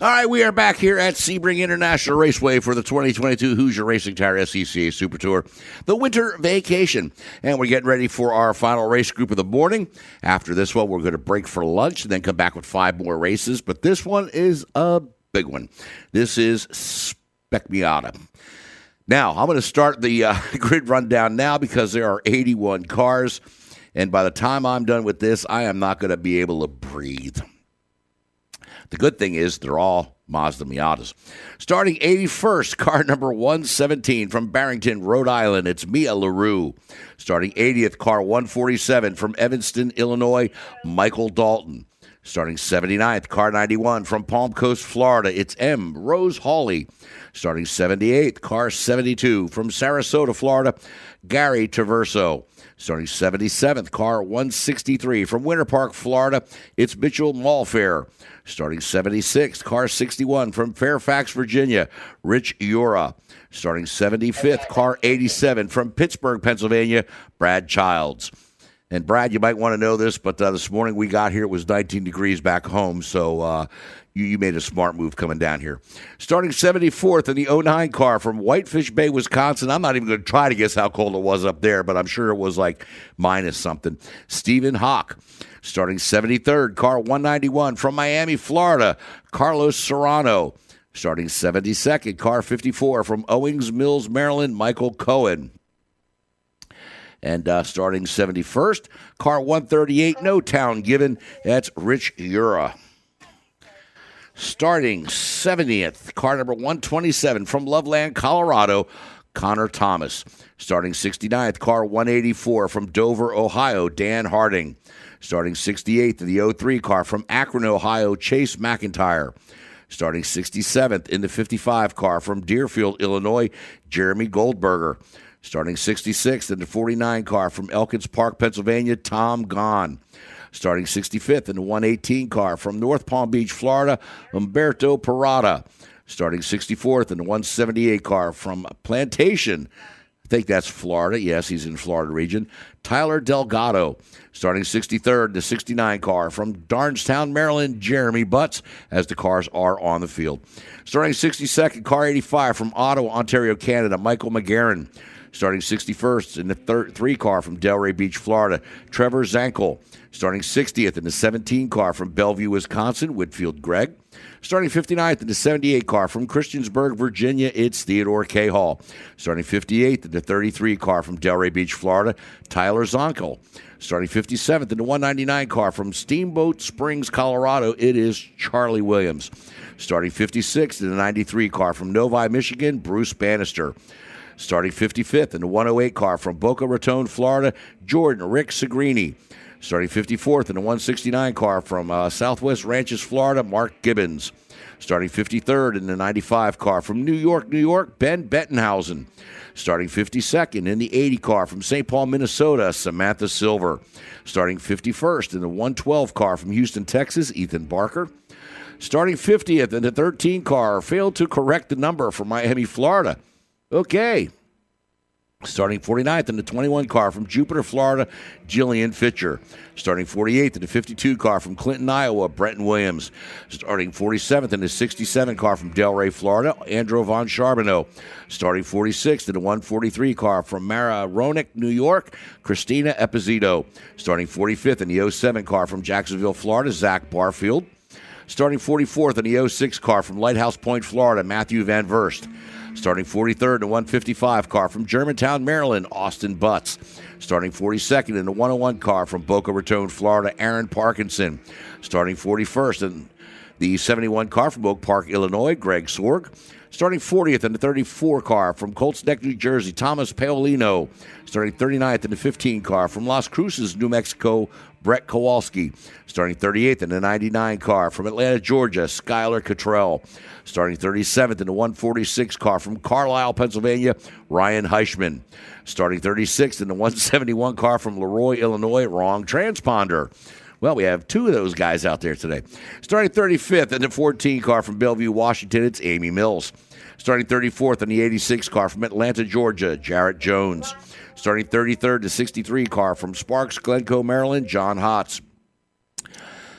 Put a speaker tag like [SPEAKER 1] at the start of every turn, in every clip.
[SPEAKER 1] All right, we are back here at Sebring International Raceway for the 2022 Hoosier Racing Tire SCCA Super Tour, the winter vacation. And we're getting ready for our final race group of the morning. After this one, we're going to break for lunch and then come back with five more races. But this one is a big one. This is Spec Miata. Now, I'm going to start the uh, grid rundown now because there are 81 cars. And by the time I'm done with this, I am not going to be able to breathe. The good thing is they're all Mazda Miatas. Starting 81st, car number 117 from Barrington, Rhode Island, it's Mia LaRue. Starting 80th, car 147 from Evanston, Illinois, Michael Dalton. Starting 79th, car 91 from Palm Coast, Florida, it's M. Rose Hawley. Starting 78th, car 72 from Sarasota, Florida, Gary Traverso. Starting 77th, car 163 from Winter Park, Florida, it's Mitchell Malfair. Starting 76th, car 61 from Fairfax, Virginia, Rich Yura. Starting 75th, car 87 from Pittsburgh, Pennsylvania, Brad Childs. And Brad, you might want to know this, but uh, this morning we got here, it was 19 degrees back home, so uh, you, you made a smart move coming down here. Starting 74th in the 09 car from Whitefish Bay, Wisconsin. I'm not even going to try to guess how cold it was up there, but I'm sure it was like minus something. Stephen Hawk. Starting 73rd, car 191 from Miami, Florida, Carlos Serrano. Starting 72nd, car 54 from Owings Mills, Maryland, Michael Cohen. And uh, starting 71st, car 138, no town given. That's Rich Ura. Starting 70th, car number 127 from Loveland, Colorado, Connor Thomas. Starting 69th, car 184 from Dover, Ohio, Dan Harding. Starting 68th in the 03 car from Akron, Ohio, Chase McIntyre. Starting 67th in the 55 car from Deerfield, Illinois, Jeremy Goldberger. Starting 66th in the 49 car from Elkins Park, Pennsylvania, Tom Gahn. Starting 65th in the 118 car from North Palm Beach, Florida, Umberto Parada. Starting 64th in the 178 car from Plantation, I think that's Florida. Yes, he's in Florida region. Tyler Delgado, starting 63rd to 69 car from Darnestown, Maryland, Jeremy Butts, as the cars are on the field. Starting 62nd, car 85 from Ottawa, Ontario, Canada, Michael McGarren. Starting 61st in the third, three car from Delray Beach, Florida, Trevor Zankel. Starting 60th in the 17 car from Bellevue, Wisconsin, Whitfield Gregg. Starting 59th in the 78 car from Christiansburg, Virginia, it's Theodore K. Hall. Starting 58th in the 33 car from Delray Beach, Florida, Tyler Zonkel. Starting 57th in the 199 car from Steamboat Springs, Colorado, it is Charlie Williams. Starting 56th in the 93 car from Novi, Michigan, Bruce Bannister. Starting 55th in the 108 car from Boca Raton, Florida, Jordan Rick Segrini. Starting 54th in the 169 car from uh, Southwest Ranches, Florida, Mark Gibbons. Starting 53rd in the 95 car from New York, New York, Ben Bettenhausen. Starting 52nd in the 80 car from St. Paul, Minnesota, Samantha Silver. Starting 51st in the 112 car from Houston, Texas, Ethan Barker. Starting 50th in the 13 car, failed to correct the number from Miami, Florida. Okay, Starting 49th in the 21 car from Jupiter, Florida, Jillian Fitcher. Starting 48th in the 52 car from Clinton, Iowa, Brenton Williams. Starting 47th in the 67 car from Delray, Florida, Andrew Von Charbonneau. Starting 46th in the 143 car from Mamaroneck, New York, Christina Epizito. Starting 45th in the 07 car from Jacksonville, Florida, Zach Barfield. Starting 44th in the 06 car from Lighthouse Point, Florida, Matthew Van Verst. Starting 43rd in the 155 car from Germantown, Maryland, Austin Butts. Starting 42nd in the 101 car from Boca Raton, Florida, Aaron Parkinson. Starting 41st in the 71 car from Oak Park, Illinois, Greg Sorg. Starting 40th in the 34 car from Colts Neck, New Jersey, Thomas Paolino. Starting 39th in the 15 car from Las Cruces, New Mexico, Brett Kowalski. Starting 38th in the 99 car from Atlanta, Georgia, Skylar Cottrell. Starting 37th in the 146 car from Carlisle, Pennsylvania, Ryan Heichman. Starting 36th in the 171 car from Leroy, Illinois, wrong transponder. Well, we have two of those guys out there today. Starting 35th in the 14 car from Bellevue, Washington, it's Amy Mills. Starting 34th in the 86 car from Atlanta, Georgia, Jarrett Jones. Starting 33rd to 63 car from Sparks, Glencoe, Maryland, John Hotz.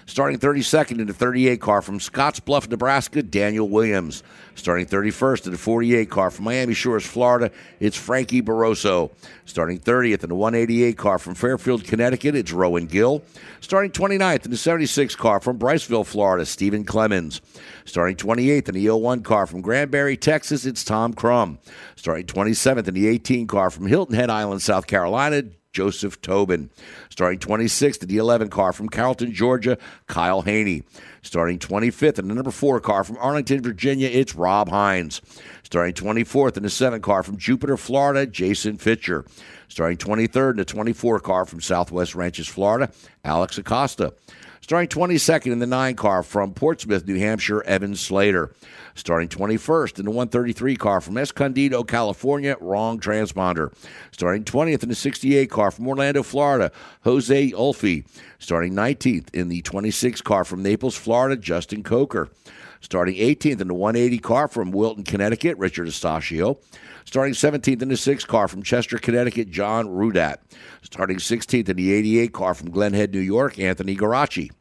[SPEAKER 1] Starting 32nd in the 38 car from Scottsbluff, Nebraska, Daniel Williams. Starting 31st in the 48 car from Miami Shores, Florida, it's Frankie Barroso. Starting 30th in the 188 car from Fairfield, Connecticut, it's Rowan Gill. Starting 29th in the 76 car from Briceville, Florida, Stephen Clemens. Starting 28th in the 01 car from Granbury, Texas, it's Tom Crum. Starting 27th in the 18 car from Hilton Head Island, South Carolina, Joseph Tobin. Starting 26th in the 11 car from Carrollton, Georgia, Kyle Haney. Starting 25th in the number 4 car from Arlington, Virginia, it's Rob Hines. Starting 24th in the 7 car from Jupiter, Florida, Jason Fitcher. Starting 23rd in the 24 car from Southwest Ranches, Florida, Alex Acosta. Starting 22nd in the 9 car from Portsmouth, New Hampshire, Evan Slater. Starting 21st in the 133 car from Escondido, California, wrong transponder. Starting 20th in the 68 car from Orlando, Florida, Jose Ulfi. Starting 19th in the 26 car from Naples, Florida, Justin Coker. Starting 18th in the 180 car from Wilton, Connecticut, Richard Estachio. Starting 17th in the 6 car from Chester, Connecticut, John Rudat. Starting 16th in the 88 car from Glen Head, New York, Anthony Garachi.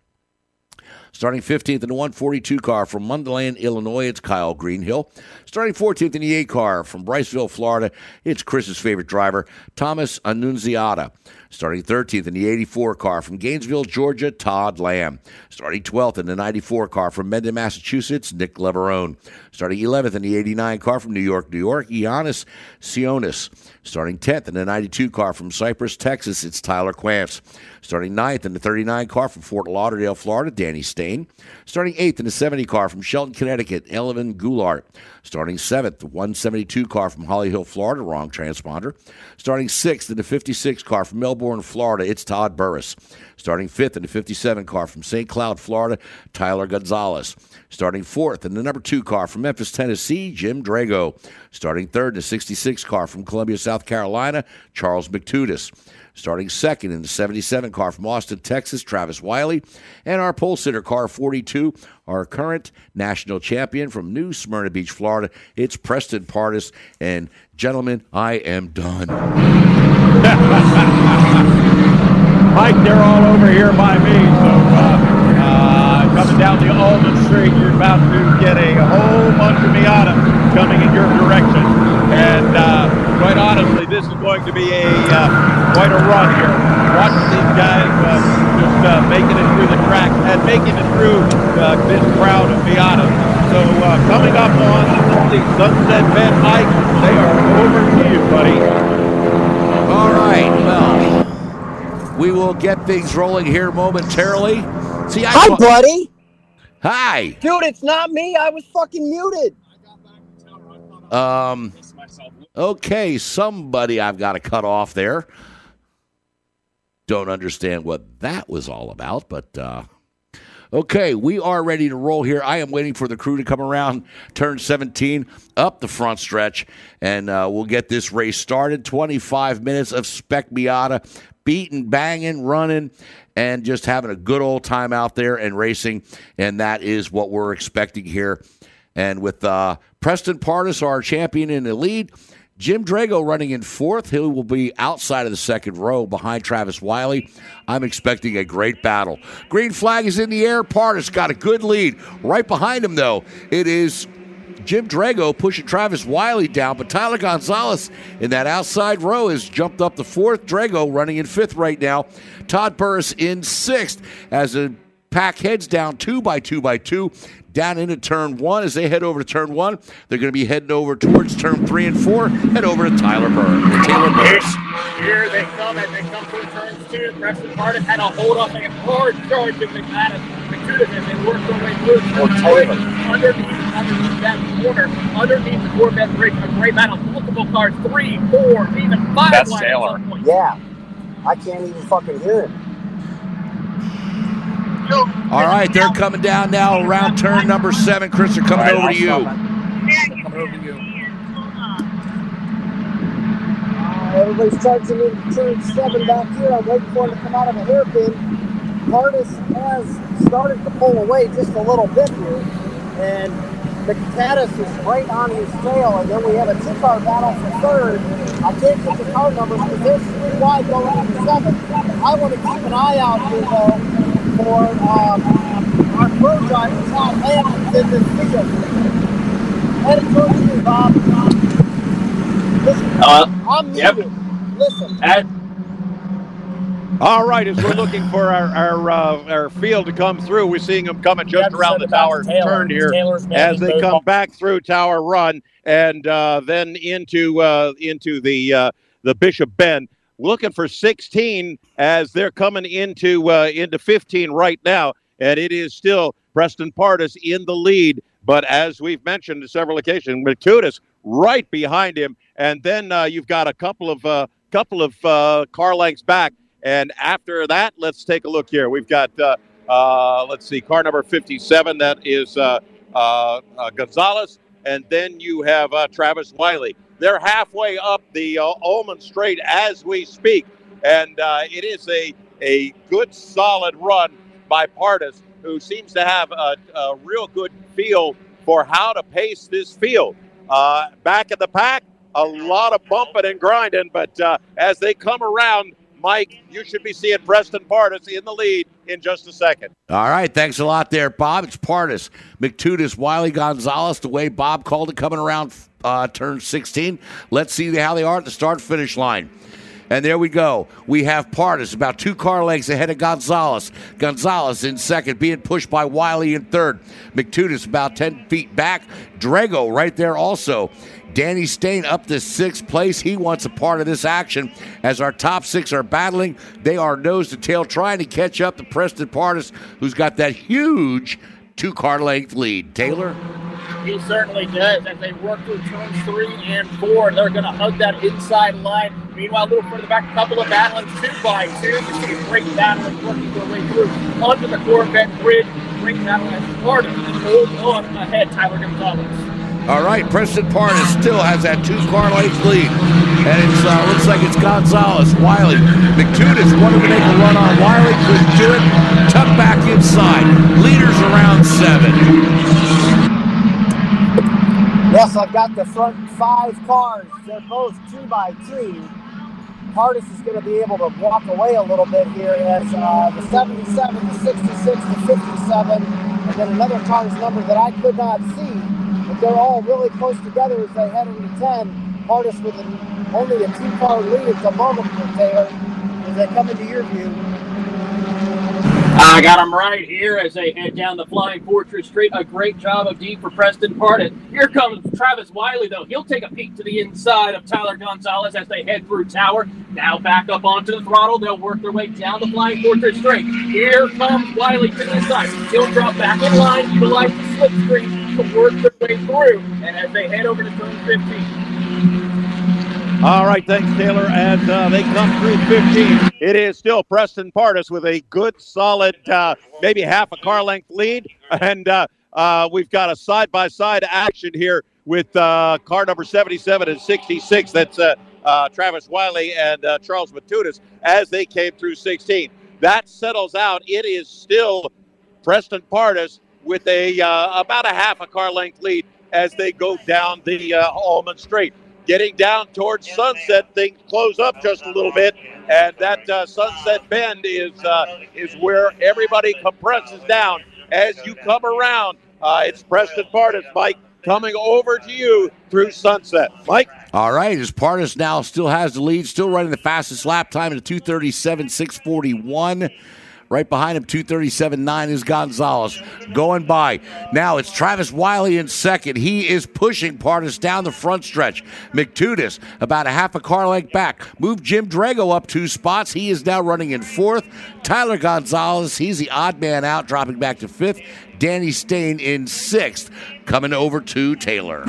[SPEAKER 1] Starting 15th in the 142 car from Mundelein, Illinois, it's Kyle Greenhill. Starting 14th in the 8 car from Briceville, Florida, it's Chris's favorite driver, Thomas Annunziata. Starting 13th in the 84 car from Gainesville, Georgia, Todd Lamb. Starting 12th in the 94 car from Mendon, Massachusetts, Nick Leverone. Starting 11th in the 89 car from New York, New York, Giannis Sionis. Starting 10th in the 92 car from Cypress, Texas, it's Tyler Quantz. Starting 9th in the 39 car from Fort Lauderdale, Florida, Danny Stain. Starting 8th in the 70 car from Shelton, Connecticut, Elvin Goulart. Starting 7th, the 172 car from Holly Hill, Florida, wrong transponder. Starting 6th in the 56 car from Melbourne, Florida, it's Todd Burris. Starting 5th in the 57 car from St. Cloud, Florida, Tyler Gonzalez. Starting 4th in the number 2 car from Memphis, Tennessee, Jim Drago. Starting 3rd in the 66 car from Columbia, South Carolina, Charles McTudis. Starting second in the 77 car from Austin, Texas, Travis Wiley. And our pole sitter car 42, our current national champion from New Smyrna Beach, Florida. It's Preston Pardus. And gentlemen, I am done.
[SPEAKER 2] Mike, they're all over here by me. So uh, uh, coming down the Alden Street, you're about to get a whole bunch of Miata coming in your direction. And uh, quite honestly, this is going to be a uh, quite a run here. Watching these guys uh, just uh, making it through the track and making it through this crowd of Miata. So coming up on the Sunset Bend Mike, they are over to you, buddy.
[SPEAKER 1] All right, well. We will get things rolling here momentarily.
[SPEAKER 3] See, I Hi, buddy.
[SPEAKER 1] Hi.
[SPEAKER 3] Dude, it's not me. I was fucking muted.
[SPEAKER 1] Um. Okay, somebody I've got to cut off there. Don't understand what that was all about, but uh, okay, we are ready to roll here. I am waiting for the crew to come around, turn 17 up the front stretch, and uh, we'll get this race started. 25 minutes of Spec Miata beating, banging, running, and just having a good old time out there and racing. And that is what we're expecting here. And with uh, Preston Pardus, our champion in the lead, Jim Drago running in fourth. He will be outside of the second row behind Travis Wiley. I'm expecting a great battle. Green flag is in the air. Pardus got a good lead. Right behind him, though, it is Jim Drago pushing Travis Wiley down, but Tyler Gonzalez in that outside row has jumped up to fourth. Drago running in fifth right now. Todd Burris in sixth as the pack heads down two by two by two down into turn one. As they head over to turn one, they're going to be heading over towards turn three and four. Head over to Tyler Burr, Taylor Burris.
[SPEAKER 4] Here they come as they come through turns two. Preston Martin had a hold up and a hard charge in McManus. McCudis as they worked their way through turn three. Oh, underneath, underneath that corner, underneath the Corvette bridge, a great battle. Multiple cars, three, four, even five.
[SPEAKER 2] That's Taylor.
[SPEAKER 3] Yeah. I can't even fucking hear him.
[SPEAKER 1] All right, they're coming down now around turn number seven. Chris, they're coming right, over to you.
[SPEAKER 3] Coming over to you. Uh, everybody's charging in turn seven back here. I'm waiting for him to come out of a hairpin. Pardus has started to pull away just a little bit here. And McCaddis is right on his tail. And then we have a two-car battle for third. I can't get the car numbers because there's three wide going into seven. I want to keep an eye out here, though, for um, pro drivers how Lance in this field. Headed towards you, Bob. Listen,
[SPEAKER 4] Uh,
[SPEAKER 3] I'm
[SPEAKER 4] yep.
[SPEAKER 3] muted. Listen.
[SPEAKER 4] at,
[SPEAKER 2] All right, as we're looking for our our, uh, our field to come through, we're seeing them coming just around the tower turn here as they come back through Tower Run and uh, then into uh, into the uh, the Bishop Bend. Looking for 16 as they're coming into uh, into 15 right now, and it is still Preston Pardus in the lead. But as we've mentioned on several occasions, Matutis right behind him, and then uh, you've got a couple of uh, couple of uh, car lengths back. And after that, let's take a look here. We've got uh, uh, let's see, car number 57. That is uh, Gonzalez, and then you have Travis Wiley. They're halfway up the Ulmann Straight as we speak, and it is a a good solid run by Pardus, who seems to have a, a real good feel for how to pace this field. Uh, back in the pack, a lot of bumping and grinding, but uh, as they come around, Mike, you should be seeing Preston Pardus in the lead in just a second.
[SPEAKER 1] All right, thanks a lot there, Bob. It's Pardus, McTutis, Wiley Gonzalez, the way Bob called it coming around uh, turn 16. Let's see how they are at the start finish line. And there we go. We have Pardus about two car lengths ahead of Gonzalez. Gonzalez in second, being pushed by Wiley in third. McTutis about 10 feet back. Drago right there also. Danny Stain up to sixth place. He wants a part of this action as our top six are battling. They are nose to tail trying to catch up to Preston Pardus, who's got that huge two car length lead. Taylor?
[SPEAKER 4] He certainly does. As they work through turns three and four, they're going to hug that inside line. Meanwhile, a little further back, a couple of battling two by two. You see a great battle working their way through under the Corvette bridge. Great battle as part of it. Hold on ahead, Tyler Gonzalez.
[SPEAKER 1] All right, Preston Pardus still has that two car length lead. And it uh, looks like it's Gonzalez, Wiley. McTunis wanted to make a run on Wiley, couldn't do it. Tuck back inside. Leaders around seven.
[SPEAKER 3] Yes, I've got the front five cars. They're both two by two. Pardus is going to be able to walk away a little bit here as uh, the 77, the 66, the 57, and then another car's number that I could not see. But they're all really close together as they head into 10. Pardus with an, only a two-car lead at the moment for Taylor as they come into your view.
[SPEAKER 4] I got them right here as they head down the Flying Fortress Straight. A great job of D for Preston Pardus. Here comes Travis Wiley, though. He'll take a peek to the inside of Tyler Gonzalez as they head through Tower. Now back up onto the throttle. They'll work their way down the Flying Fortress Straight. Here comes Wiley to the inside. He'll drop back in line, utilize the slipstream to work their way through. And as they head over to turn 15,
[SPEAKER 2] All right, thanks, Taylor. And uh, they come through 15. It is still Preston Pardus with a good, solid, uh, maybe half a car length lead. And uh, uh, we've got a side by side action here with uh, car number 77 and 66. That's uh, Travis Wiley and Charles Matutis as they came through 16. That settles out. It is still Preston Pardus with a about a half a car length lead as they go down the Ulmann Straight. Getting down towards Sunset, things close up just a little bit, and that uh, Sunset Bend is uh, is where everybody compresses down as you come around. Uh, it's Preston Pardus, Mike, coming over to you through Sunset. Mike.
[SPEAKER 1] All right, as Pardus now still has the lead, still running the fastest lap time at 237 641. Right behind him, 237.9 is Gonzalez going by. Now it's Travis Wiley in second. He is pushing Pardus down the front stretch. McTutis about a half a car length back. Move Jim Drago up two spots. He is now running in fourth. Tyler Gonzalez, he's the odd man out, dropping back to fifth. Danny Stain in sixth, coming over to Taylor.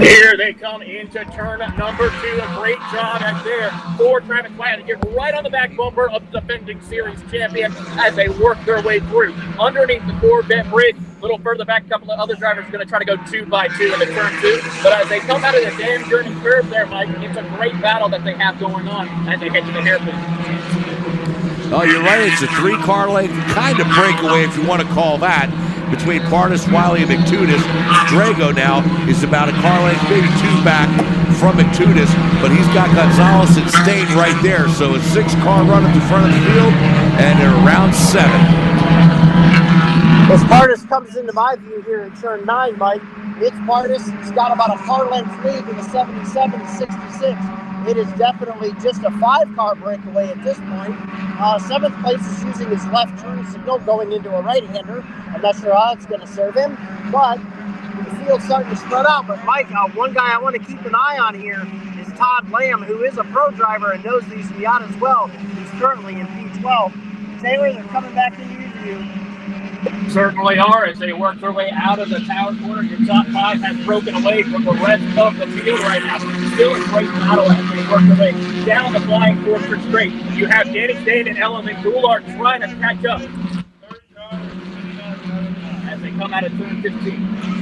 [SPEAKER 4] Here they come into turn number two. A great job at there for Travis Wiley. Get right on the back bumper of the defending series champion as they work their way through. Underneath the Corvette bridge, a little further back, a couple of other drivers are going to try to go two by two in the turn two. But as they come out of the damn journey curve there, Mike, it's a great battle that they have going on as they get to the hairpin.
[SPEAKER 1] Oh, you're right. It's a three car length kind of breakaway, if you want to call that, between Pardus, Wiley, and McTutis. Drago now is about a car length, maybe two back from McTutis, but he's got Gonzalez and Stain right there. So a six car run at the front of the field, and they're around seven.
[SPEAKER 3] As Pardus comes into my view here in turn nine, Mike, it's Pardus. He's got about a car length lead in the 77 to 66. It is definitely just a five car breakaway at this point. Uh, seventh place is using his left turn signal going into a right hander. I'm not sure how it's going to serve him, but the field's starting to spread out. But Mike, uh, one guy I want to keep an eye on here is Todd Lamb, who is a pro driver and knows these Miatas well. He's currently in P12. Taylor, they're coming back into your view.
[SPEAKER 4] Certainly are as they work their way out of the tower corner. Your top five has broken away from the rest of the field right now. Still a great battle as they work their way down the flying Fortress Straight. You have Danny Stain and Ellen McDougall trying to catch up as they come out of turn 15.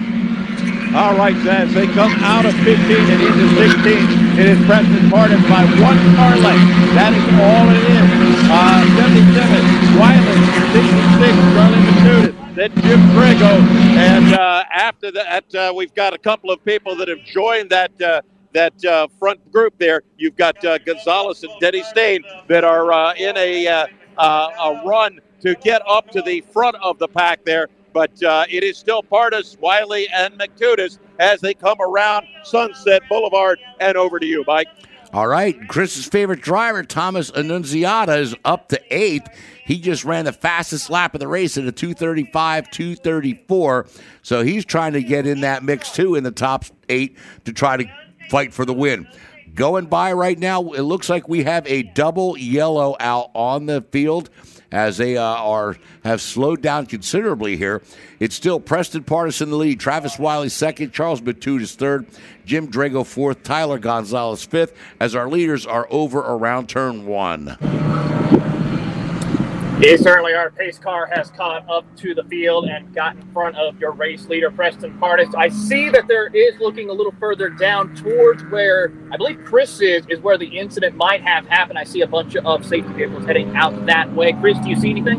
[SPEAKER 2] All right, as they come out of 15 and into 16, it is Preston Pardus by one car length. That is all it is. Uh, 77, Wiley, 66, Charlie Matudis, then Jim Drago. And uh, after that, uh, we've got a couple of people that have joined that uh, that uh, front group there. You've got uh, Gonzalez and Denny Stain that are uh, in a, uh, uh, a run to get up to the front of the pack there. But it is still Pardus, Wiley, and McTudis as they come around Sunset Boulevard and over to you, Mike.
[SPEAKER 1] All right, Chris's favorite driver, Thomas Annunziata, is up to eighth. He just ran the fastest lap of the race at a 235, 234. So he's trying to get in that mix too in the top eight to try to fight for the win. Going by right now, it looks like we have a double yellow out on the field as they uh, are have slowed down considerably here. It's still Preston Pardus in the lead, Travis Wiley second, Charles Matudis third, Jim Drago fourth, Tyler Gonzalez fifth, as our leaders are over around turn one.
[SPEAKER 4] It certainly our pace car has caught up to the field and got in front of your race leader, Preston Pardus. I see that there is looking a little further down towards where I believe Chris is, is where the incident might have happened. I see a bunch of safety vehicles heading out that way. Chris, do you see anything?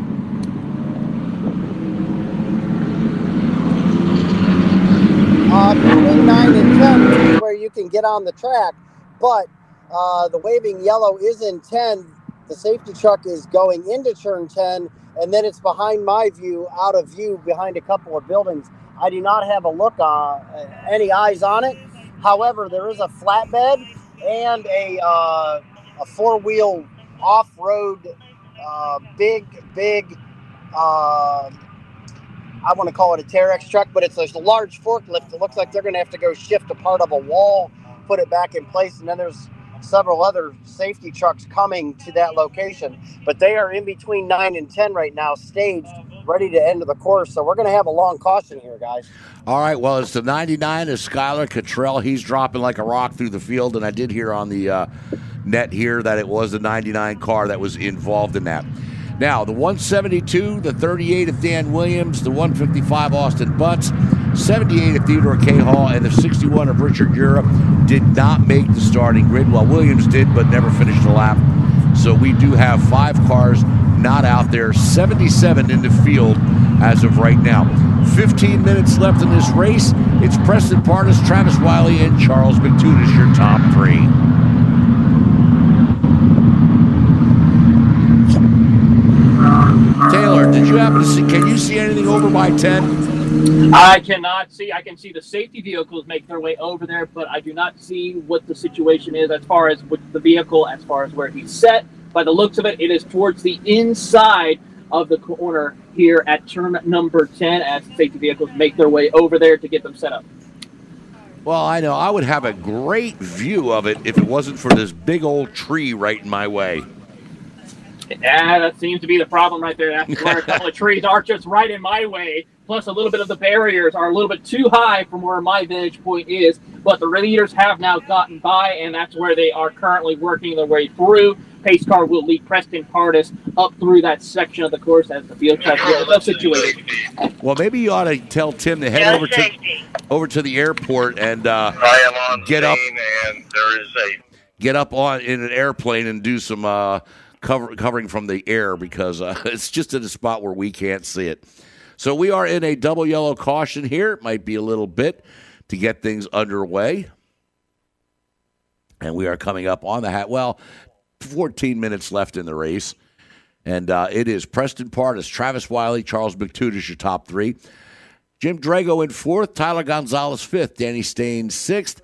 [SPEAKER 3] uh, between 9 and 10, is where you can get on the track. But uh, the waving yellow is in 10. The safety truck is going into turn 10, and then it's behind my view, out of view, behind a couple of buildings. I do not have a look on any eyes on it. However, there is a flatbed and a uh, a four wheel off road, uh, big big. Uh, I want to call it a Terex truck, but it's a large forklift. It looks like they're going to have to go shift a part of a wall, put it back in place, and then there's several other safety trucks coming to that location. But they are in between nine and ten right now, staged, ready to enter the course. So we're going to have a long caution here, guys.
[SPEAKER 1] All right, well, it's the 99 is Skylar Cottrell. He's dropping like a rock through the field, and I did hear on the uh, net here that it was the 99 car that was involved in that. Now, the 172, the 38 of Dan Williams, the 155 Austin Butts, 78 of Theodore K. Hall, and the 61 of Richard Europe did not make the starting grid. Well, Williams did, but never finished a lap. So we do have five cars not out there, 77 in the field as of right now. 15 minutes left in this race. It's Preston Pardus, Travis Wiley, and Charles McTudis, your top three. Taylor, did you happen to see? Can you see anything over by 10?
[SPEAKER 4] I cannot see. I can see the safety vehicles make their way over there, but I do not see what the situation is as far as with the vehicle, as far as where he's set. By the looks of it, it is towards the inside of the corner here at turn number 10 as the safety vehicles make their way over there to get them set up.
[SPEAKER 1] Well, I know. I would have a great view of it if it wasn't for this big old tree right in my way.
[SPEAKER 4] Yeah, that seems to be the problem right there. That's where a couple of trees are just right in my way. Plus, a little bit of the barriers are a little bit too high from where my vantage point is. But the leaders have now gotten by, and that's where they are currently working their way through. Pace car will lead Preston Pardus up through that section of the course as the field tries to get situated.
[SPEAKER 1] Well, maybe you ought to tell Tim to head
[SPEAKER 5] Yeah,
[SPEAKER 1] over to over to the airport and uh,
[SPEAKER 5] I am on
[SPEAKER 1] Get up.
[SPEAKER 5] and there is a
[SPEAKER 1] get up on in an airplane and do some uh, cover, covering from the air because uh, it's just in a spot where we can't see it. So we are in a double yellow caution here. It might be a little bit to get things underway. And we are coming up on the hat. Well, 14 minutes left in the race. And uh, it is Preston Pardus, Travis Wiley, Charles McTudish, your top three. Jim Drago in fourth, Tyler Gonzalez fifth, Danny Stain sixth,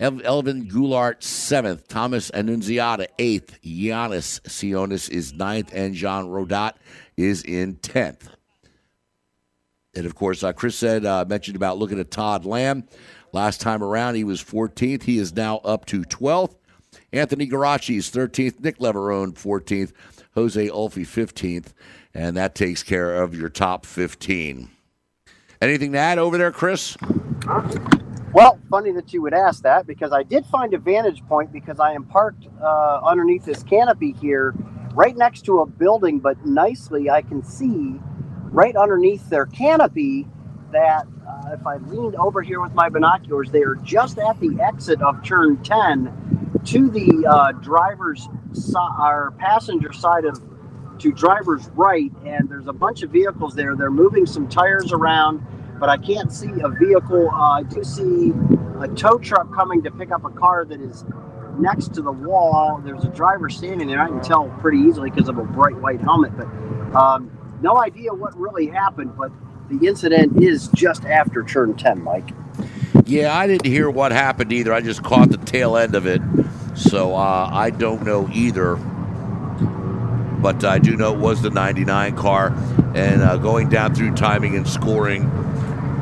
[SPEAKER 1] Elvin Goulart seventh, Thomas Annunziata eighth, Giannis Sionis is ninth, and Jean Rodat is in tenth. And of course, uh, Chris said uh, mentioned about looking at Todd Lamb. Last time around, he was 14th. He is now up to 12th. Anthony Garachi is 13th. Nick Leverone 14th. Jose Ulfi 15th. And that takes care of your top 15. Anything to add over there, Chris?
[SPEAKER 3] Well, funny that you would ask that because I did find a vantage point because I am parked uh, underneath this canopy here, right next to a building, but nicely I can see right underneath their canopy that uh, if I leaned over here with my binoculars, they are just at the exit of turn 10 to the uh, driver's so- passenger side of to driver's right, and there's a bunch of vehicles there. They're moving some tires around, but I can't see a vehicle. Uh, I do see a tow truck coming to pick up a car that is next to the wall. There's a driver standing there. I can tell pretty easily because of a bright white helmet, but um, no idea what really happened. But the incident is just after turn 10, Mike.
[SPEAKER 1] Yeah, I didn't hear what happened either. I just caught the tail end of it. So uh, I don't know either. But I do know it was the 99 car. And uh, going down through timing and scoring,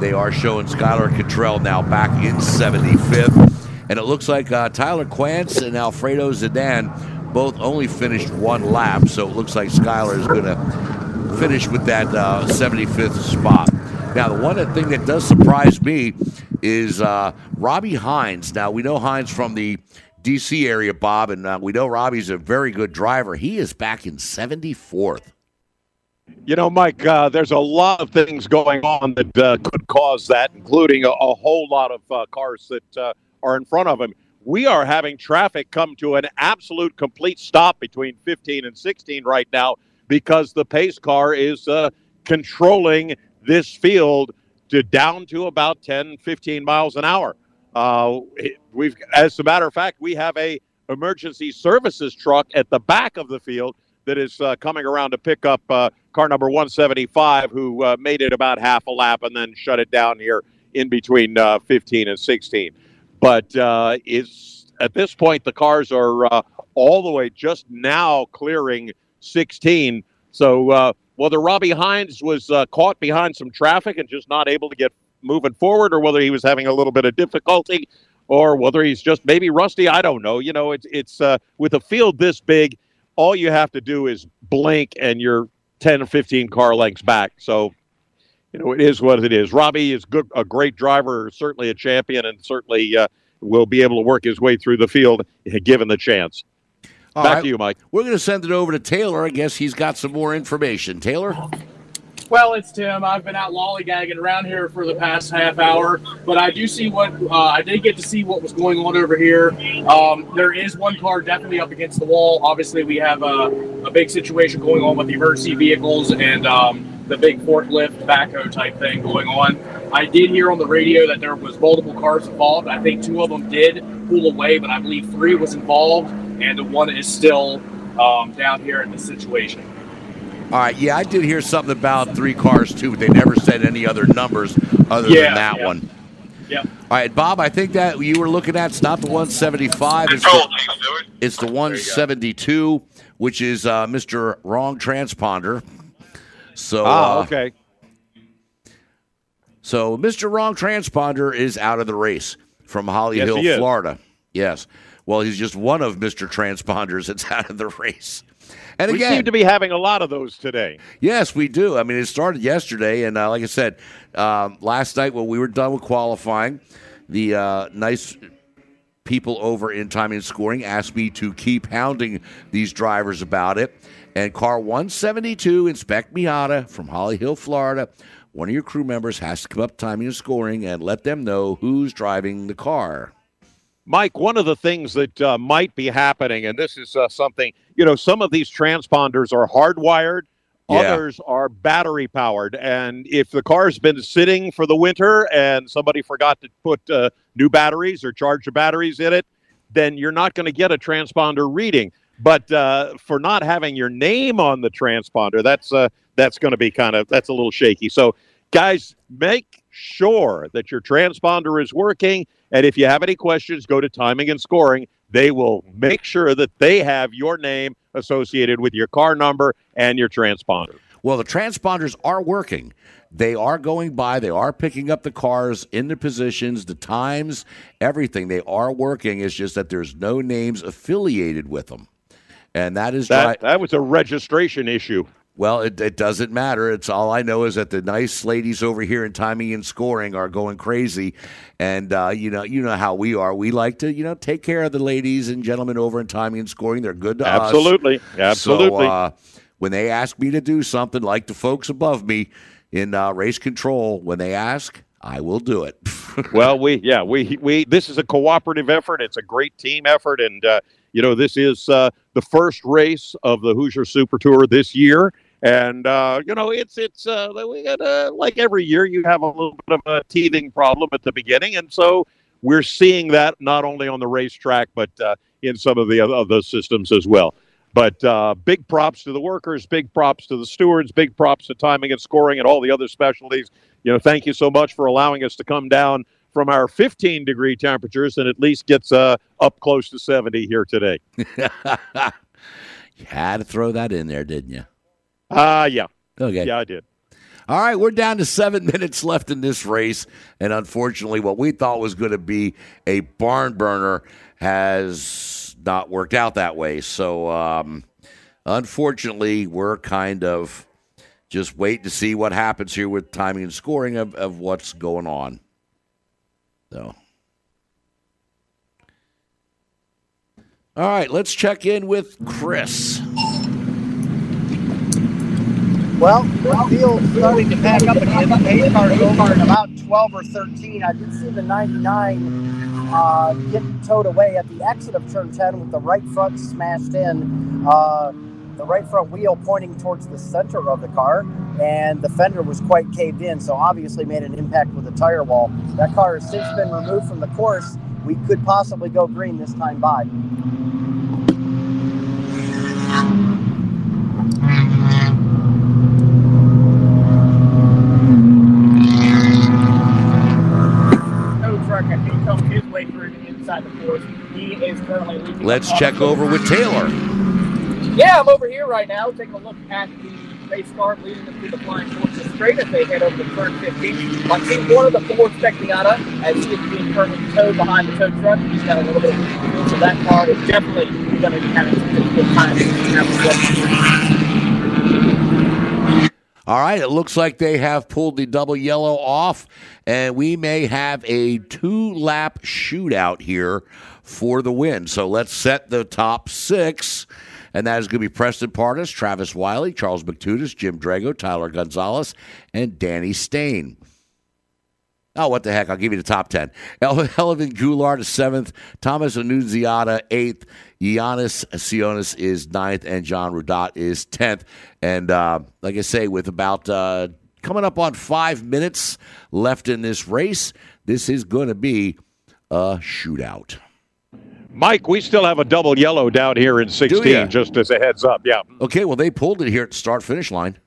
[SPEAKER 1] they are showing Skylar Cottrell now back in 75th. And it looks like uh, Tyler Quance and Alfredo Zidane both only finished one lap. So it looks like Skylar is going to finish with that uh, 75th spot. Now, the one thing that does surprise me is uh, Robbie Hines. Now, we know Hines from the D.C. area, Bob, and uh, we know Robbie's a very good driver. He is back in 74th.
[SPEAKER 2] You know, Mike, uh, there's a lot of things going on that uh, could cause that, including a, a whole lot of uh, cars that uh, are in front of him. We are having traffic come to an absolute complete stop between 15 and 16 right now because the pace car is uh, controlling this field to down to about 10, 15 miles an hour. Uh, we've, as a matter of fact, we have a emergency services truck at the back of the field that is uh, coming around to pick up uh, car number 175, who uh, made it about half a lap and then shut it down here in between uh, 15 and 16. But uh, it's at this point the cars are uh, all the way just now clearing 16. So whether Robbie Hines was caught behind some traffic and just not able to get moving forward, or whether he was having a little bit of difficulty, or whether he's just maybe rusty. I don't know. You know, it's it's with a field this big, all you have to do is blink, and you're 10 or 15 car lengths back. So, you know, it is what it is. Robbie is good, a great driver, certainly a champion, and certainly uh, will be able to work his way through the field given the chance.
[SPEAKER 1] All
[SPEAKER 2] Back
[SPEAKER 1] right.
[SPEAKER 2] to you, Mike.
[SPEAKER 1] We're going to send it over to Taylor. I guess he's got some more information. Taylor?
[SPEAKER 4] Well, it's Tim. I've been out lollygagging around here for the past half hour, but I do see what uh, I did get to see what was going on over here. Um, there is one car definitely up against the wall. Obviously, we have a, a big situation going on with the emergency vehicles and um, the big forklift backhoe type thing going on. I did hear on the radio that there was multiple cars involved. I think two of them did pull away, but I believe three was involved, and the one is still um, down here in the situation.
[SPEAKER 1] All right, yeah, I did hear something about three cars too, but they never said any other numbers other
[SPEAKER 4] Yeah,
[SPEAKER 1] than that
[SPEAKER 4] yeah.
[SPEAKER 1] one.
[SPEAKER 4] Yeah.
[SPEAKER 1] All right, Bob, I think that you were looking at it's not the 175, it's the, it's the 172, which is uh, Mr. Wrong Transponder. So,
[SPEAKER 2] Ah,
[SPEAKER 1] uh,
[SPEAKER 2] okay.
[SPEAKER 1] so Mr. Wrong Transponder is out of the race from Holly
[SPEAKER 2] Yes,
[SPEAKER 1] Hill. Florida. Yes. Well, he's just one of Mr. Transponders that's out of the race. And
[SPEAKER 2] We
[SPEAKER 1] again,
[SPEAKER 2] seem to be having a lot of those today.
[SPEAKER 1] Yes, we do. I mean, it started yesterday, and uh, like I said, um, last night when we were done with qualifying, the uh, nice people over in timing and scoring asked me to keep hounding these drivers about it. And car 172, Inspect Miata from Holly Hill, Florida, one of your crew members has to come up timing and scoring and let them know who's driving the car.
[SPEAKER 2] Mike, one of the things that uh, might be happening, and this is uh, something, you know, some of these transponders are hardwired,
[SPEAKER 1] Yeah.
[SPEAKER 2] others are battery powered. And if the car's been sitting for the winter and somebody forgot to put uh, new batteries or charge the batteries in it, then you're not going to get a transponder reading. but uh, for not having your name on the transponder, that's uh, that's going to be kind of that's a little shaky. So, guys, make sure that your transponder is working. And if you have any questions, go to timing and scoring. They will make sure that they have your name associated with your car number and your transponder.
[SPEAKER 1] Well, the transponders are working. They are going by. They are picking up the cars in the positions, the times, everything. They are working. It's just that there's no names affiliated with them, and that is
[SPEAKER 2] that. Dry- that was a registration issue.
[SPEAKER 1] Well, it, it doesn't matter. It's all I know is that the nice ladies over here in timing and scoring are going crazy, and uh, you know you know how we are. We like to you know take care of the ladies and gentlemen over in timing and scoring. They're good to
[SPEAKER 2] absolutely.
[SPEAKER 1] us.
[SPEAKER 2] Absolutely, absolutely.
[SPEAKER 1] So, uh, when they ask me to do something, like the folks above me in uh, race control, when they ask, I will do it.
[SPEAKER 2] well, we yeah we we this is a cooperative effort. It's a great team effort, and uh, you know this is uh, the first race of the Hoosier Super Tour this year. And uh, you know, it's it's uh, we got uh, like every year you have a little bit of a teething problem at the beginning, and so we're seeing that not only on the racetrack but uh, in some of the other systems as well. But uh, big props to the workers, big props to the stewards, big props to timing and scoring and all the other specialties. You know, thank you so much for allowing us to come down from our 15 degree temperatures and at least gets uh, up close to 70 here today.
[SPEAKER 1] you had to throw that in there, didn't you?
[SPEAKER 2] Uh, yeah.
[SPEAKER 1] Okay.
[SPEAKER 2] Yeah, I did.
[SPEAKER 1] All right, we're down to seven minutes left in this race. And unfortunately, what we thought was going to be a barn burner has not worked out that way. So, um, unfortunately, we're kind of just wait to see what happens here with timing and scoring of, of what's going on. So. All right, let's check in with Chris.
[SPEAKER 3] Well, the field's starting to pack up again. The car is over at about 12 or 13. I did see the 99 uh, get towed away at the exit of turn 10 with the right front smashed in. Uh, the right front wheel pointing towards the center of the car, and the fender was quite caved in, so obviously made an impact with the tire wall. That car has since been removed from the course. We could possibly go green this time by.
[SPEAKER 4] inside the course. He is currently leading.
[SPEAKER 1] Let's check over with Taylor.
[SPEAKER 4] Yeah, I'm over here right now Take a look at the race car leading them through the flying Fortress straight as they head over to turn 15. I'm seeing one of the Ford Spec Miata as he is being currently towed behind the tow truck. He's got a little bit of so that car is definitely going to be having some difficult time.
[SPEAKER 1] All right, it looks like they have pulled the double yellow off, and we may have a two lap shootout here for the win. So let's set the top six. And that is going to be Preston Pardus, Travis Wiley, Charles McTutis, Jim Drago, Tyler Gonzalez, and Danny Stain. Oh, what the heck? I'll give you the top 10. Elvin Goulart is seventh. Thomas Annunziata, eighth. Giannis Sionis is ninth. And John Rudat is 10th. And uh, like I say, with about uh, coming up on five minutes left in this race, this is going to be a shootout.
[SPEAKER 2] Mike, we still have a double yellow down here in 16, just as a heads up. Yeah.
[SPEAKER 1] Okay, well, they pulled it here at start finish line.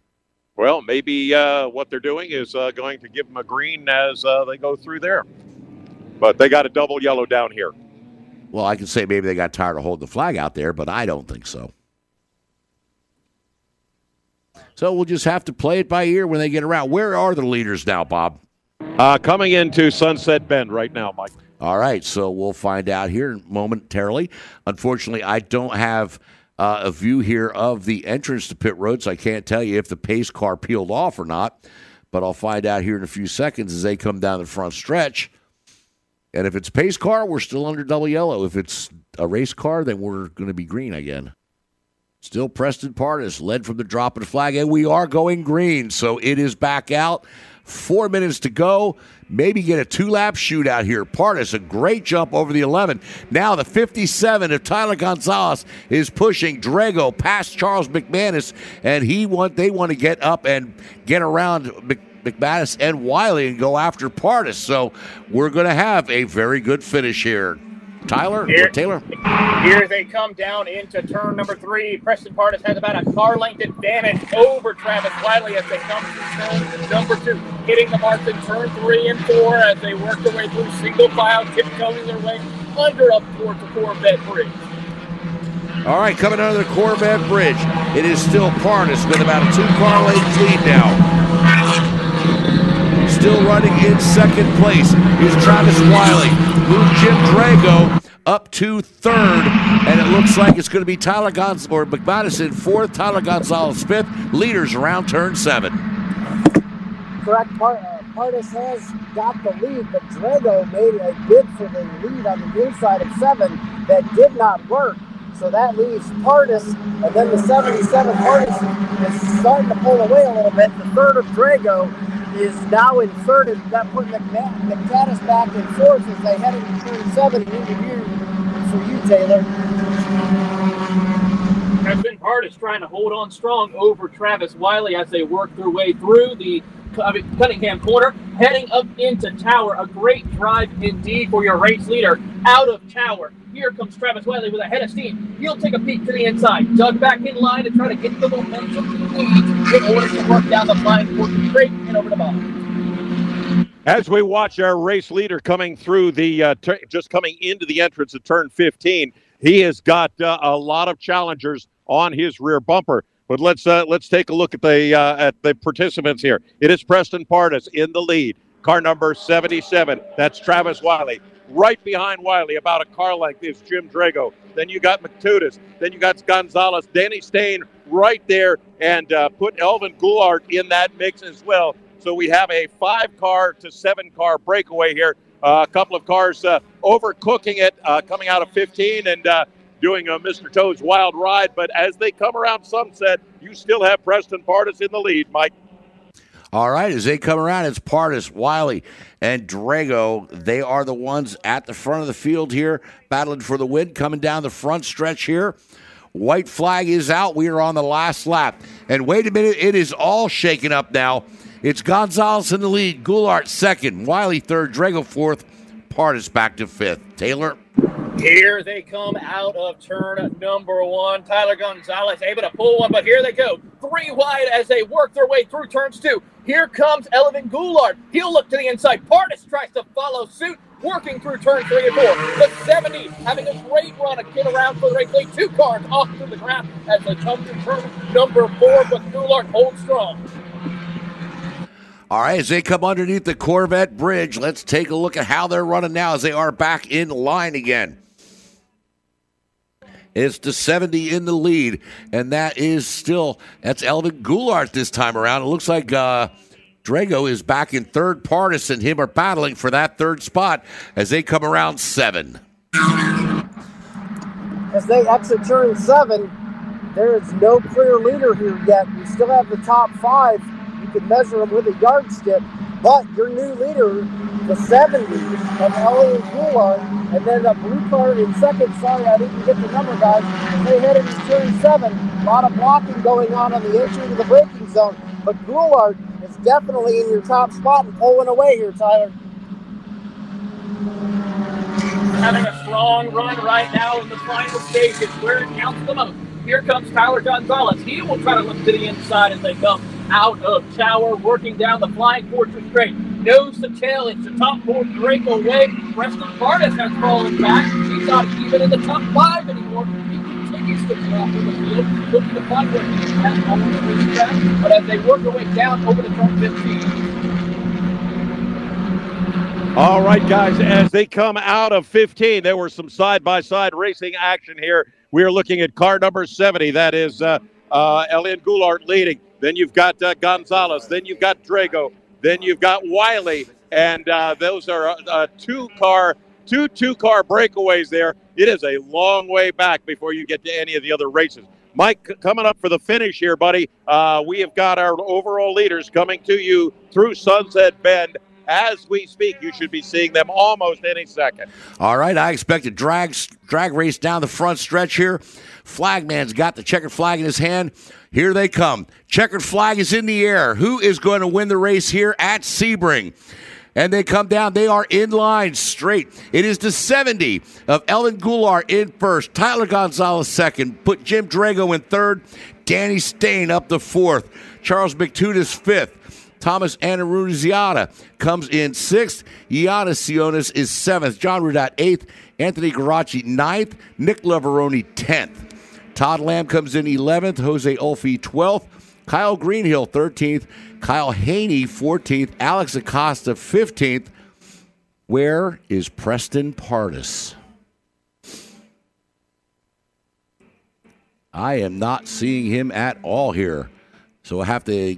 [SPEAKER 2] Well, maybe uh, what they're doing is uh, going to give them a green as uh, they go through there. But they got a double yellow down here.
[SPEAKER 1] Well, I can say maybe they got tired of holding the flag out there, but I don't think so. So we'll just have to play it by ear when they get around. Where are the leaders now, Bob?
[SPEAKER 2] Uh, coming into Sunset Bend right now, Mike.
[SPEAKER 1] All right, so we'll find out here momentarily. Unfortunately, I don't have uh, a view here of the entrance to pit road, so I can't tell you if the pace car peeled off or not. But I'll find out here in a few seconds as they come down the front stretch. And if it's pace car, we're still under double yellow. If it's a race car, then we're going to be green again. Still Preston Pardus led from the drop of the flag, and we are going green. So it is back out. Four minutes to go. Maybe get a two lap shootout here. Pardus, a great jump over the 11. Now the 57 of Tyler Gonzalez is pushing Drago past Charles McManus, and he want they want to get up and get around McManus and Wiley and go after Pardus. So we're going to have a very good finish here. Tyler
[SPEAKER 4] Here.
[SPEAKER 1] or Taylor?
[SPEAKER 4] Here they come down into turn number three. Preston Pardus has about a car length advantage over Travis Wiley as they come to turn number two, hitting the marks in turn three and four as they work their way through single file, tiptoeing their way under up towards the Corvette Bridge.
[SPEAKER 1] All right, coming under the Corvette Bridge. It is still Pardus with about a two-car length lead now. Still running in second place is Travis Wiley. Moved Jim Drago up to third, and it looks like it's going to be Tyler Gonzalez or McManus in fourth, Tyler Gonzalez fifth. Leaders around turn seven.
[SPEAKER 3] correct. Par- uh, Pardus has got the lead, but Drago made a bid for the lead on the inside of seven that did not work. So that leaves Pardus, and then the 77 Pardus is starting to pull away a little bit. The third of Drago is now in third, and that put McManus back in fourth as they head into turn seven. And here for you, Taylor.
[SPEAKER 4] Preston Pardus trying to hold on strong over Travis Wiley as they work their way through the Cunningham corner, heading up into Tower. A great drive indeed for your race leader out of Tower. Here comes Travis Wiley with a head of steam. He'll take a peek to the inside, dug back in line to try to get the momentum needs in order to work down the line for straight and over the bottom.
[SPEAKER 2] As we watch our race leader coming through the, uh, tur just coming into the entrance of turn 15, he has got uh, a lot of challengers on his rear bumper. But let's uh, let's take a look at the uh, at the participants here. It is Preston Pardus in the lead, car number 77. That's Travis Wiley. Right behind Wiley, about a car length, is Jim Drago. Then you got McTudis. Then you got Gonzalez. Danny Stain right there, and uh, put Elivan Goulart in that mix as well. So we have a five car to seven car breakaway here. Uh, a couple of cars uh, overcooking it, uh, coming out of 15 and uh, doing a Mr. Toad's wild ride. But as they come around sunset, you still have Preston Pardus in the lead, Mike.
[SPEAKER 1] All right, as they come around, it's Pardus, Wiley, and Drago. They are the ones at the front of the field here, battling for the win, coming down the front stretch here. White flag is out. We are on the last lap. And wait a minute, it is all shaken up now. It's Gonzalez in the lead, Goulart second, Wiley third, Drago fourth, Pardus back to fifth. Taylor?
[SPEAKER 4] Here they come out of turn number one. Tyler Gonzalez able to pull one, but here they go. Three wide as they work their way through turns two. Here comes Elivan Goulart. He'll look to the inside. Pardus tries to follow suit, working through turn three and four. The 70 having a great run to get around for the race lead. Two cars off to the ground as they come to turn number four, but Goulart holds strong.
[SPEAKER 1] All right, as they come underneath the Corvette Bridge, let's take a look at how they're running now as they are back in line again. It's the 70 in the lead, and that is still that's Elvin Goulart this time around. It looks like uh, Drago is back in third. Partisan him are battling for that third spot as they come around seven.
[SPEAKER 3] As they exit turn seven, there is no clear leader here yet. We still have the top five. Can measure them with a yardstick. But your new leader, the 70 of Elliot Goulart, and then the blue card in second. Sorry, I didn't get the number, guys. They head into turn seven. A lot of blocking going on on the entry to the braking zone. But Goulart is definitely in your top spot and pulling away here, Tyler.
[SPEAKER 4] having a strong run right now in the final stages where it counts the most. Here comes Tyler Gonzalez. He will try to look to the inside as they come out of Tower, working down the flying fortress straight. Nose to tail into top four breakaway. Preston Pardus has fallen back. He's not even in the top five anymore. He continues to drop in the field, looking to find where he can on the racetrack. But as they work their way down over the turn 15,
[SPEAKER 2] All right, guys, as they come out of 15, there were some side by side racing action here. We are looking at car number 70. That is uh, uh, Elivan Goulart leading. Then you've got uh, Gonzalez. Then you've got Drago. Then you've got Wiley. And uh, those are uh, two car, two two car breakaways there. It is a long way back before you get to any of the other races. Mike, coming up for the finish here, buddy. Uh, we have got our overall leaders coming to you through Sunset Bend as we speak. You should be seeing them almost any second.
[SPEAKER 1] All right, I expect a drag drag race down the front stretch here. Flagman's got the checkered flag in his hand. Here they come. Checkered flag is in the air. Who is going to win the race here at Sebring? and they come down. They are in line straight. It is the 70 of Ellen Goulart in first, Tyler Gonzalez second, put Jim Drago in third, Danny Stain up to fourth, Charles McTutis fifth. Thomas Anaruziata comes in sixth. Giannis Sionis is seventh. John Rudat eighth. Anthony Garacci ninth. Nick Lavaroni tenth. Todd Lamb comes in 11th. Jose Ulfi 12th. Kyle Greenhill 13th. Kyle Haney 14th. Alex Acosta 15th. Where is Preston Pardus? I am not seeing him at all here. So I have to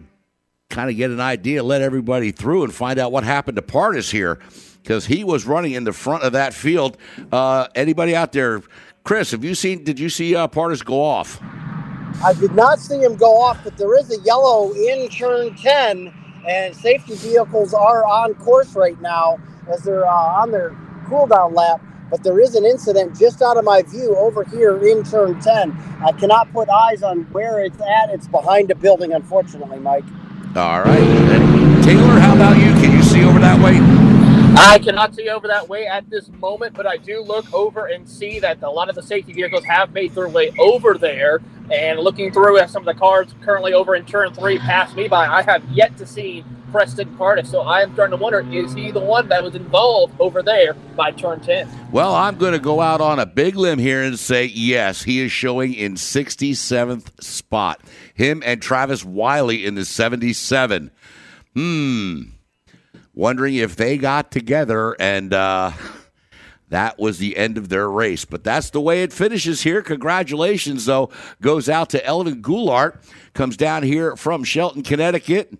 [SPEAKER 1] kind of get an idea, let everybody through, and find out what happened to Pardus here because he was running in the front of that field. Uh, anybody out there? Chris, have you seen? Did you see uh, Pardus go off?
[SPEAKER 3] I did not see him go off, but there is a yellow in turn 10, and safety vehicles are on course right now as they're uh, on their cool down lap. But there is an incident just out of my view over here in turn 10. I cannot put eyes on where it's at. It's behind a building, unfortunately, Mike.
[SPEAKER 1] All right. And Taylor, how about you? Can you see over that way?
[SPEAKER 4] I cannot see over that way at this moment, but I do look over and see that a lot of the safety vehicles have made their way over there. And looking through at some of the cars currently over in turn three past me by, I have yet to see Preston Pardus. So I am starting to wonder is he the one that was involved over there by turn 10?
[SPEAKER 1] Well, I'm going to go out on a big limb here and say yes, he is showing in 67th spot. Him and Travis Wiley in the 77. Hmm wondering if they got together and uh, that was the end of their race. But that's the way it finishes here. Congratulations, though, goes out to Elivan Goulart. Comes down here from Shelton, Connecticut.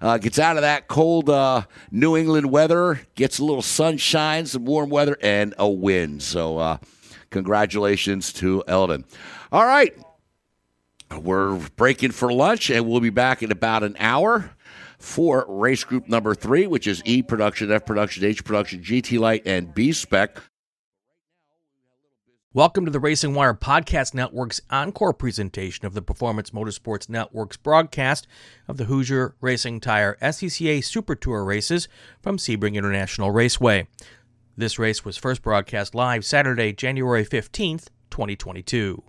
[SPEAKER 1] Uh, gets out of that cold uh, New England weather, gets a little sunshine, some warm weather, and a win. So, uh, congratulations to Eldon. All right. We're breaking for lunch, and we'll be back in about an hour for race group number three, which is E production, F production, H production, GT Light, and B spec.
[SPEAKER 5] Welcome to the Racing Wire Podcast Network's encore presentation of the Performance Motorsports Network's broadcast of the Hoosier Racing Tire SCCA Super Tour races from Sebring International Raceway. This race was first broadcast live Saturday, January 15th, 2022.